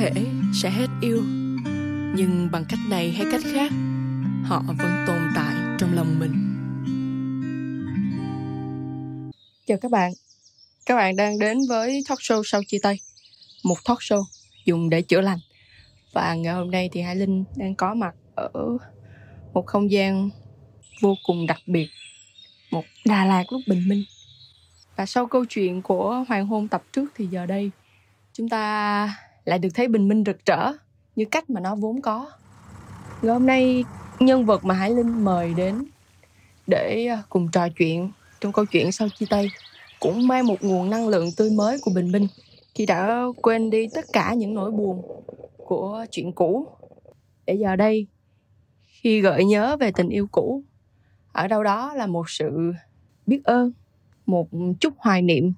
thể sẽ hết yêu. Nhưng bằng cách này hay cách khác, họ vẫn tồn tại trong lòng mình. Chào các bạn. Các bạn đang đến với talk show sau chia tay. Một talk show dùng để chữa lành. Và ngày hôm nay thì hải linh đang có mặt ở một không gian vô cùng đặc biệt, một đà lạt lúc bình minh. Và sau câu chuyện của hoàng hôn tập trước thì giờ đây, chúng ta lại được thấy bình minh rực rỡ như cách mà nó vốn có. Ngày hôm nay, nhân vật mà hải linh mời đến để à, cùng trò chuyện trong câu chuyện sau chia tay cũng mang một nguồn năng lượng tươi mới của bình minh khi đã quên đi tất cả những nỗi buồn của chuyện cũ. Để giờ đây, khi gợi nhớ về tình yêu cũ, ở đâu đó là một sự biết ơn, một chút hoài niệm,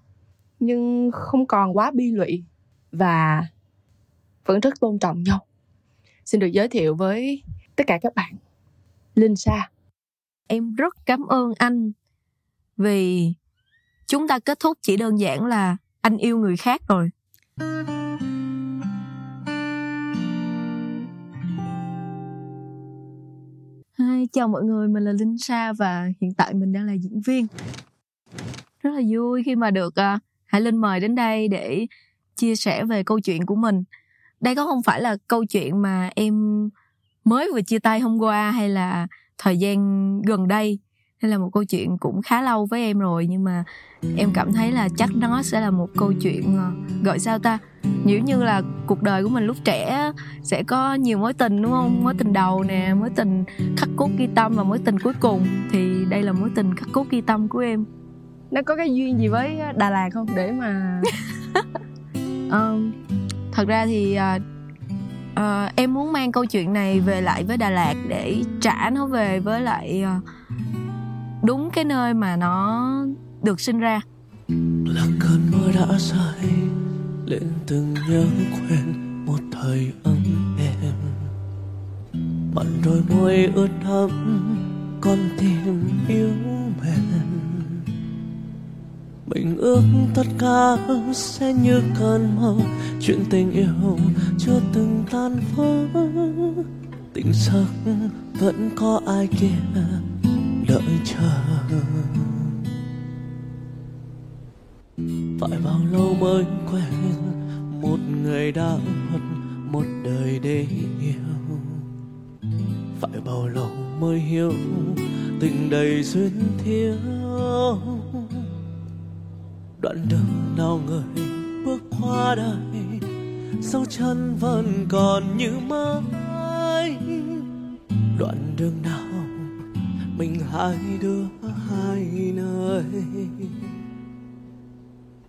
nhưng không còn quá bi lụy và vẫn rất tôn trọng nhau xin được giới thiệu với tất cả các bạn linh sa em rất cảm ơn anh vì chúng ta kết thúc chỉ đơn giản là anh yêu người khác rồi Hi, chào mọi người, mình là Linh Sa và hiện tại mình đang là diễn viên. Rất là vui khi mà được uh, Hải Linh mời đến đây để chia sẻ về câu chuyện của mình. Đây có không phải là câu chuyện mà em mới vừa chia tay hôm qua hay là thời gian gần đây? Hay là một câu chuyện cũng khá lâu với em rồi nhưng mà em cảm thấy là chắc nó sẽ là một câu chuyện ờ, gọi sao ta? Nếu như là cuộc đời của mình lúc trẻ sẽ có nhiều mối tình đúng không? Mối tình đầu nè mối tình khắc cốt ghi tâm và mối tình cuối cùng. Thì đây là mối tình khắc cốt ghi tâm của em. Nó có cái duyên gì với đà lạt không? Để mà um, thật ra thì uh, uh, em muốn mang câu chuyện này về lại với đà lạt để trả nó về với lại uh, đúng cái nơi mà nó được sinh ra. Là cơn mưa đã rơi lên từng nhớ quen một thời ấm em mặn đôi môi ướt thấm con tim yếu mềm mình ước tất cả sẽ như cơn mơ. Chuyện tình yêu chưa từng tan vỡ. Tình sắc vẫn có ai kia đợi chờ. Phải bao lâu mới quen một người đã mất một đời để yêu? Phải bao lâu mới hiểu tình đầy duyên thiếu? Đoạn đường nào người bước qua đây, dấu chân vẫn còn như mãi. đoạn đường nào mình hai đứa hai nơi?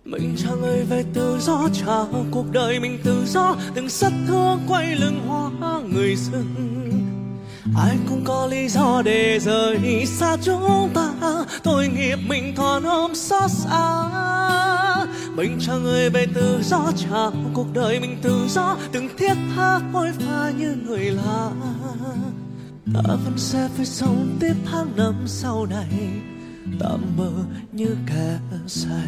Mình chẳng người về tự do chào cuộc đời mình tự do. Từng sắt thương quay lưng hoa người dưng. Ai cũng có lý do để rời xa chúng ta. Tội nghiệp mình còn ôm xót xa. Mình cho người về tự do chào cuộc đời mình tự do đừng thiết tha phôi pha như người lạ. Ta vẫn sẽ phải sống tiếp tháng năm sau này tạm bờ như kẻ say.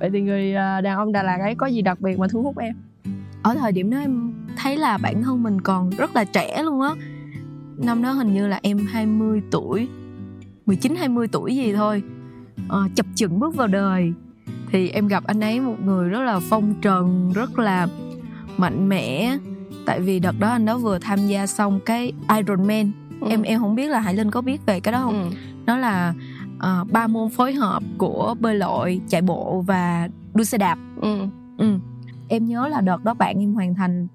Vậy thì người à, đàn ông Đà Lạt ấy có gì đặc biệt mà thu hút em? Ở thời điểm đó em thấy là bản thân mình còn rất là trẻ luôn á. Năm đó hình như là em 20 tuổi 19 20 tuổi gì thôi à, chập chững bước vào đời thì em gặp anh ấy một người rất là phong trần rất là mạnh mẽ tại vì đợt đó anh đó vừa tham gia xong cái Iron Man ừ. em em không biết là Hải Linh có biết về cái đó không ừ. nó là uh, ba môn phối hợp của bơi lội chạy bộ và đua xe đạp ừ. Ừ. em nhớ là đợt đó bạn em hoàn thành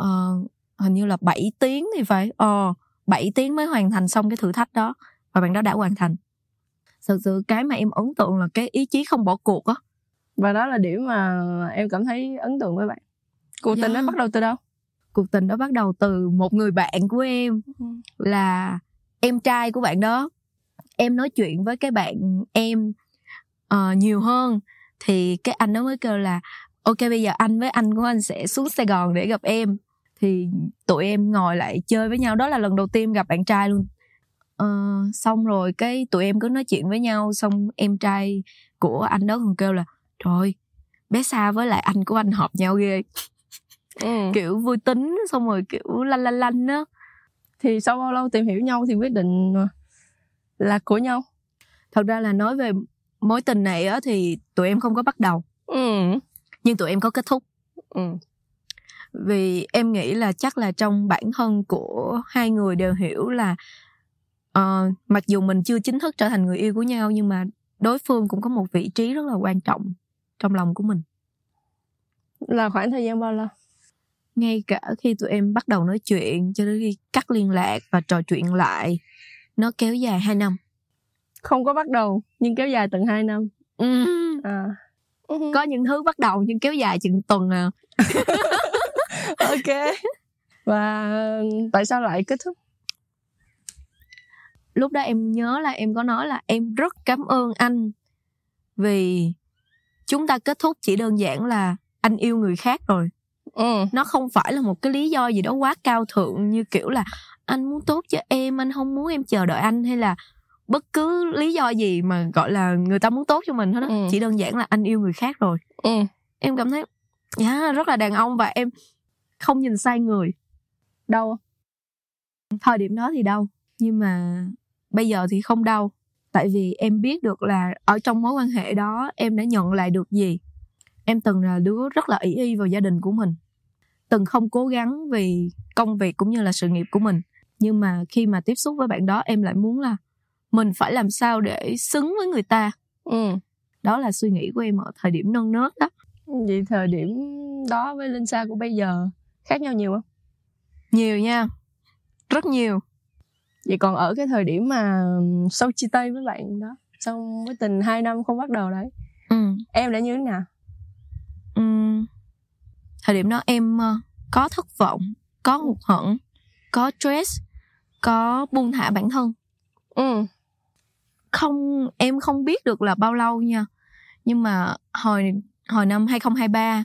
uh, hình như là 7 tiếng thì phải ờ uh, 7 tiếng mới hoàn thành xong cái thử thách đó và bạn đó đã hoàn thành. Thật sự cái mà em ấn tượng là cái ý chí không bỏ cuộc á. Và đó là điểm mà em cảm thấy ấn tượng với bạn. Cuộc yeah. tình đó bắt đầu từ đâu? Cuộc tình đó bắt đầu từ một người bạn của em ừ. là em trai của bạn đó. Em nói chuyện với cái bạn em uh, nhiều hơn thì cái anh đó mới kêu là ok bây giờ anh với anh của anh sẽ xuống sài gòn để gặp em. Thì tụi em ngồi lại chơi với nhau. Đó là lần đầu tiên gặp bạn trai luôn uh, xong rồi cái tụi em cứ nói chuyện với nhau xong em trai của anh đó còn kêu là trời bé Sa với lại anh của anh hợp nhau ghê ừ. kiểu vui tính xong rồi kiểu lanh lanh lanh á thì sau bao lâu tìm hiểu nhau thì quyết định là của nhau thật ra là nói về mối tình này á thì tụi em không có bắt đầu ừ. nhưng tụi em có kết thúc ừ. vì em nghĩ là chắc là trong bản thân của hai người đều hiểu là uh, mặc dù mình chưa chính thức trở thành người yêu của nhau nhưng mà đối phương cũng có một vị trí rất là quan trọng trong lòng của mình. Là khoảng thời gian bao lâu? Ngay cả khi tụi em bắt đầu nói chuyện cho đến khi cắt liên lạc và trò chuyện lại nó kéo dài 2 năm. Không có bắt đầu nhưng kéo dài từng 2 năm. Ừ. à. có những thứ bắt đầu nhưng kéo dài chừng tuần à. Ok. Và tại sao lại kết thúc lúc đó em nhớ là em có nói là em rất cảm ơn anh vì chúng ta kết thúc chỉ đơn giản là anh yêu người khác rồi ừ. nó không phải là một cái lý do gì đó quá cao thượng như kiểu là anh muốn tốt cho em anh không muốn em chờ đợi anh hay là bất cứ lý do gì mà gọi là người ta muốn tốt cho mình hết đó Ừ. chỉ đơn giản là anh yêu người khác rồi ừ. em cảm thấy yeah, rất là đàn ông và em không nhìn sai người đâu thời điểm đó thì đau nhưng mà bây giờ thì không đau tại vì em biết được là ở trong mối quan hệ đó em đã nhận lại được gì. Em từng là đứa rất là ỷ y vào gia đình của mình. Từng không cố gắng vì công việc cũng như là sự nghiệp của mình. Nhưng mà khi mà tiếp xúc với bạn đó em lại muốn là mình phải làm sao để xứng với người ta. Ừ. đó là suy nghĩ của em ở thời điểm non nớt đó. Vậy thời điểm đó với linh sa của bây giờ khác nhau nhiều không? Nhiều nha. Rất nhiều vậy còn ở cái thời điểm mà sau chia tay với bạn đó sau mối tình 2 năm không bắt đầu đấy ừ. em đã như thế nào Ừm, thời điểm đó em ờ, có thất vọng có hụt hẫng có stress có buông thả bản thân ừ. không em không biết được là bao lâu nha nhưng mà hồi hồi năm 2023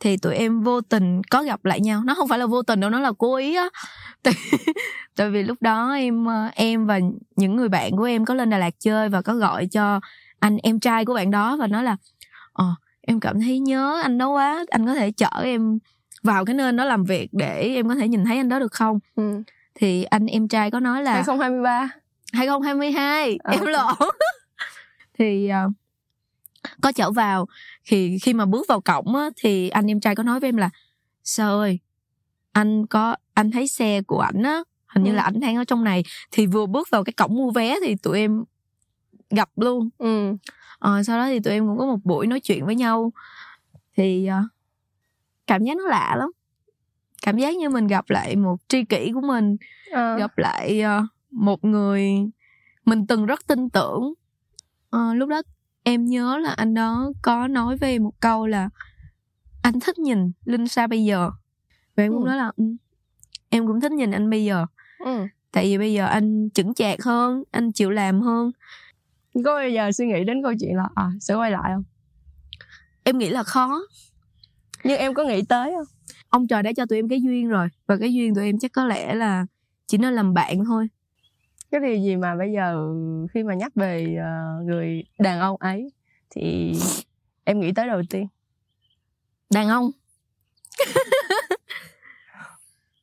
thì tụi em vô tình có gặp lại nhau. Nó không phải là vô tình đâu nó là cố ý á. Tại, tại vì lúc đó em ờ, em và những người bạn của em có lên Đà Lạt chơi và có gọi cho anh em trai của bạn đó và nói là ờ em cảm thấy nhớ anh đó quá anh có thể chở em vào cái nơi đó làm việc để em có thể nhìn thấy anh đó được không? Ừ. thì anh em trai có nói là 2023 2022 À, em ok. lộn. Thì ờ, có chở vào thì khi mà bước vào cổng á, thì anh em trai có nói với em là sao ơi anh có anh thấy xe của ảnh á hình như Ừ. là ảnh đang ở trong này thì vừa bước vào cái cổng mua vé thì tụi em gặp luôn ừ. Ờ, sau đó thì tụi em cũng có một buổi nói chuyện với nhau thì ờ, cảm giác nó lạ lắm cảm giác như mình gặp lại một tri kỷ của mình à. gặp lại ờ, một người mình từng rất tin tưởng Ờ, lúc đó em nhớ là anh đó có nói em một câu là anh thích nhìn linh sa bây giờ. Và em cũng Ừ. nói là "Ừ, em cũng thích nhìn anh bây giờ. Ừ. tại vì bây giờ anh chững chạc hơn anh chịu làm hơn. Có bao giờ suy nghĩ đến câu chuyện là à sẽ quay lại không? Em nghĩ là khó. Nhưng em có nghĩ tới không? Ông trời đã cho tụi em cái duyên rồi và cái duyên tụi em chắc có lẽ là chỉ nên làm bạn thôi cái điều gì mà bây giờ khi mà nhắc về ờ, người đàn ông ấy thì em nghĩ tới đầu tiên đàn ông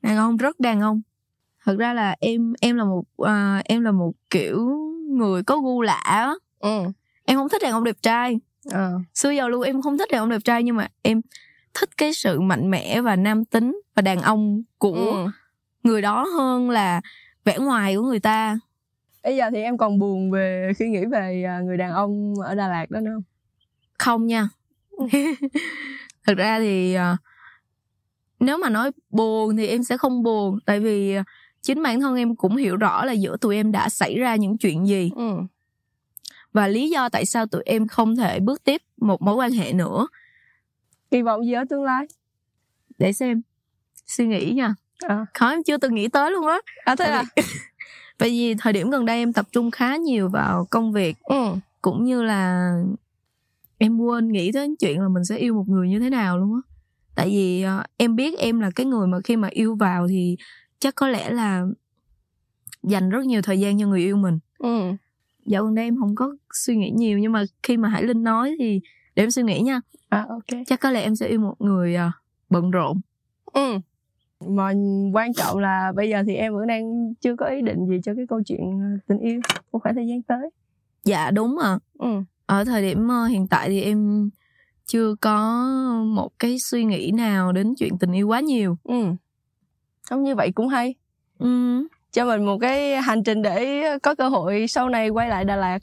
đàn ông rất đàn ông thật ra là em em là một à, em là một kiểu người có gu lạ ừ. em không thích đàn ông đẹp trai à. xưa giờ luôn em không thích đàn ông đẹp trai nhưng mà em thích cái sự mạnh mẽ và nam tính và đàn ông của ừ. người đó hơn là vẻ ngoài của người ta. Bây giờ thì em còn buồn về khi nghĩ về à, người đàn ông ở Đà Lạt đó nữa không? Không nha. Thật ra thì à, nếu mà nói buồn thì em sẽ không buồn tại vì à, chính bản thân em cũng hiểu rõ là giữa tụi em đã xảy ra những chuyện gì. Ừ. và lý do tại sao tụi em không thể bước tiếp một mối quan hệ nữa. Kỳ vọng gì ở tương lai? Để xem. Suy nghĩ nha à, khó em chưa từng nghĩ tới luôn á. À thế Tại à? bởi vì thời điểm gần đây em tập trung khá nhiều vào công việc ừ. cũng như là em quên nghĩ đến chuyện là mình sẽ yêu một người như thế nào luôn á. Tại vì ờ, em biết em là cái người mà khi mà yêu vào thì chắc có lẽ là dành rất nhiều thời gian cho người yêu mình. Ừ. dạo gần đây em không có suy nghĩ nhiều nhưng mà khi mà hải linh nói thì để em suy nghĩ nha. À ok. Chắc có lẽ em sẽ yêu một người à, bận rộn. Ừ mà quan trọng là bây giờ thì em vẫn đang chưa có ý định gì cho cái câu chuyện ờ, tình yêu một khoảng thời gian tới. Dạ đúng à ừ. Ở thời điểm ờ, hiện tại thì em chưa có một cái suy nghĩ nào đến chuyện tình yêu quá nhiều. Ừ. Không như vậy cũng hay. Ừ. cho mình một cái hành trình để có cơ hội sau này quay lại Đà Lạt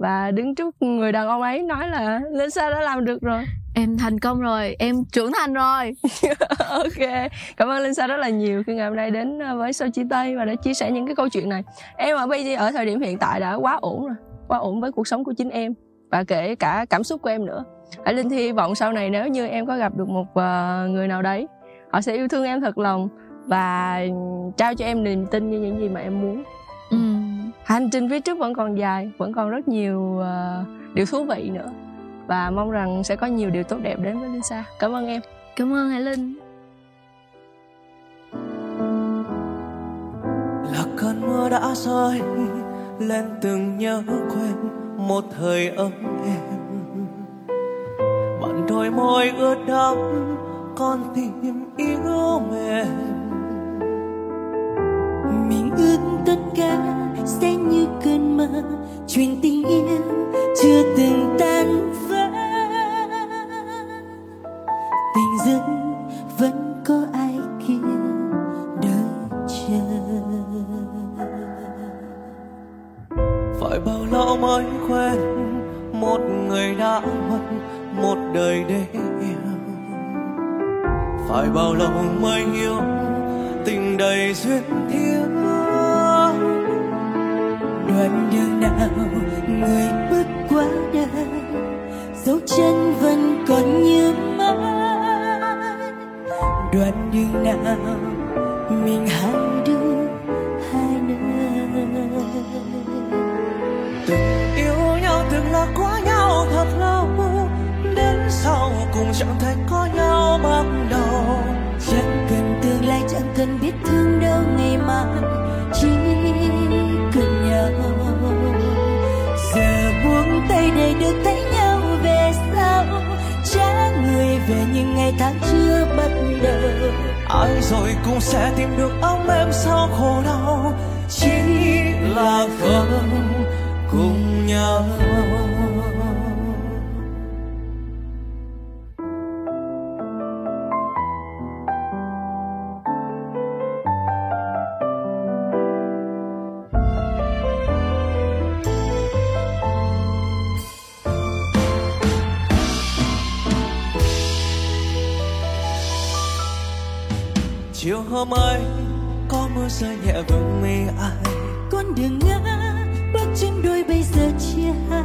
và đứng trước người đàn ông ấy nói là Linh Sa đã làm được rồi. Em thành công rồi em trưởng thành rồi. Ok cảm ơn Linh Sa rất là nhiều khi ngày hôm nay đến ờ, với show chia tay và đã chia sẻ những cái câu chuyện này. Em ở bây giờ ở thời điểm hiện tại đã quá ổn rồi quá ổn với cuộc sống của chính em và kể cả cảm xúc của em nữa. Hải Linh hy vọng sau này nếu như em có gặp được một uh, người nào đấy họ sẽ yêu thương em thật lòng và trao cho em niềm tin như những gì mà em muốn. Hành trình phía trước vẫn còn dài vẫn còn rất nhiều uh, điều thú vị nữa. Và mong rằng sẽ có nhiều điều tốt đẹp đến với Linh Sa. Cảm ơn em. Cảm ơn Hải Linh. Là cơn mưa đã rơi lên từng nhớ quên một thời ấm êm. Bạn đôi môi ướt đẫm con tim yếu mềm. Mình ước tất mơ, chuyện tình yêu chưa từng tan vỡ. Tình dưng vẫn có ai kia đợi chờ. Phải bao lâu mới quên một người đã mất một đời để yêu phải bao lâu mới hiểu tình đầy duyên thiếu? Đoạn đường nào người bước qua đời, dấu chân vẫn còn như mãi. Đoạn đường nào mình hai đứa, hai nơi. Từng yêu nhau, từng là quá nhau thật lâu, đến sau cùng chẳng thể có nhau bắt đầu. Chẳng cần chẳng cần biết thương đâu ngày mai. Chỉ cần nhau giờ buông tay để được thấy nhau về sau. Trả người về những ngày tháng chưa bắt đầu. Ai rồi cũng sẽ tìm được ấm em sau khổ đau. Chỉ là không cùng nhau. Hôm ấy có mưa rơi nhẹ vương mi ai. Con đường ngã bước chân đôi bây giờ chia hai.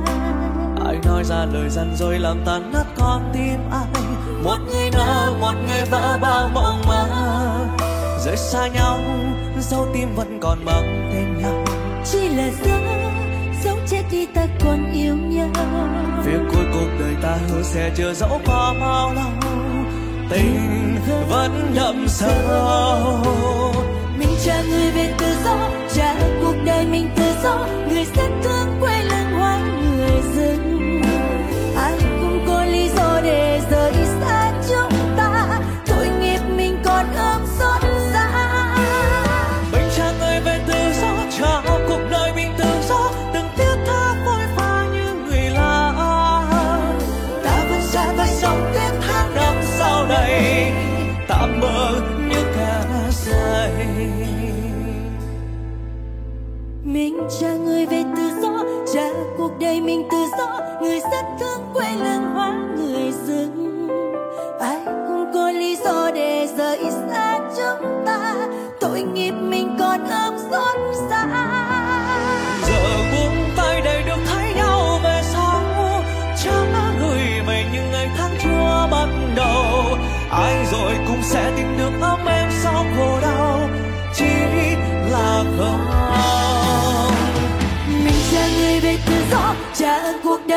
Ai nói ra lời dằn rồi làm tan nát con tim ai. Một người nỡ một người vỡ bao mộng mơ. Rời xa nhau dấu tim vẫn còn mang tên nhau. Chỉ là dấu dấu chết đi ta còn yêu nhau. Phía cuối cuộc đời ta hứa sẽ chờ dẫu có bao lâu tình vẫn đậm sâu. Mình cho người về tự do trả cuộc đời mình tự do. Người rất thương quê lưng hoang người dưng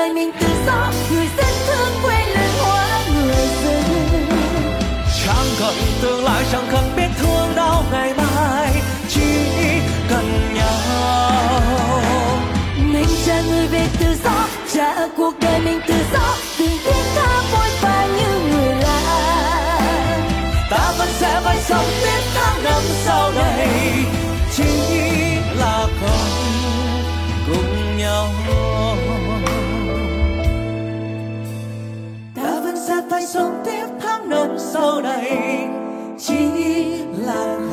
đời mình tự do người dân thương quê lớn hóa người dân. Chẳng cần tương lai chẳng cần biết thương đau ngày mai chỉ cần nhau mình cha người về tự do trả cuộc đời mình tự do từng tiếng ca vội vàng như người lạ. Ta vẫn sẽ phải sống tiếp tay sống tiếp tháng năm sau này. Chỉ là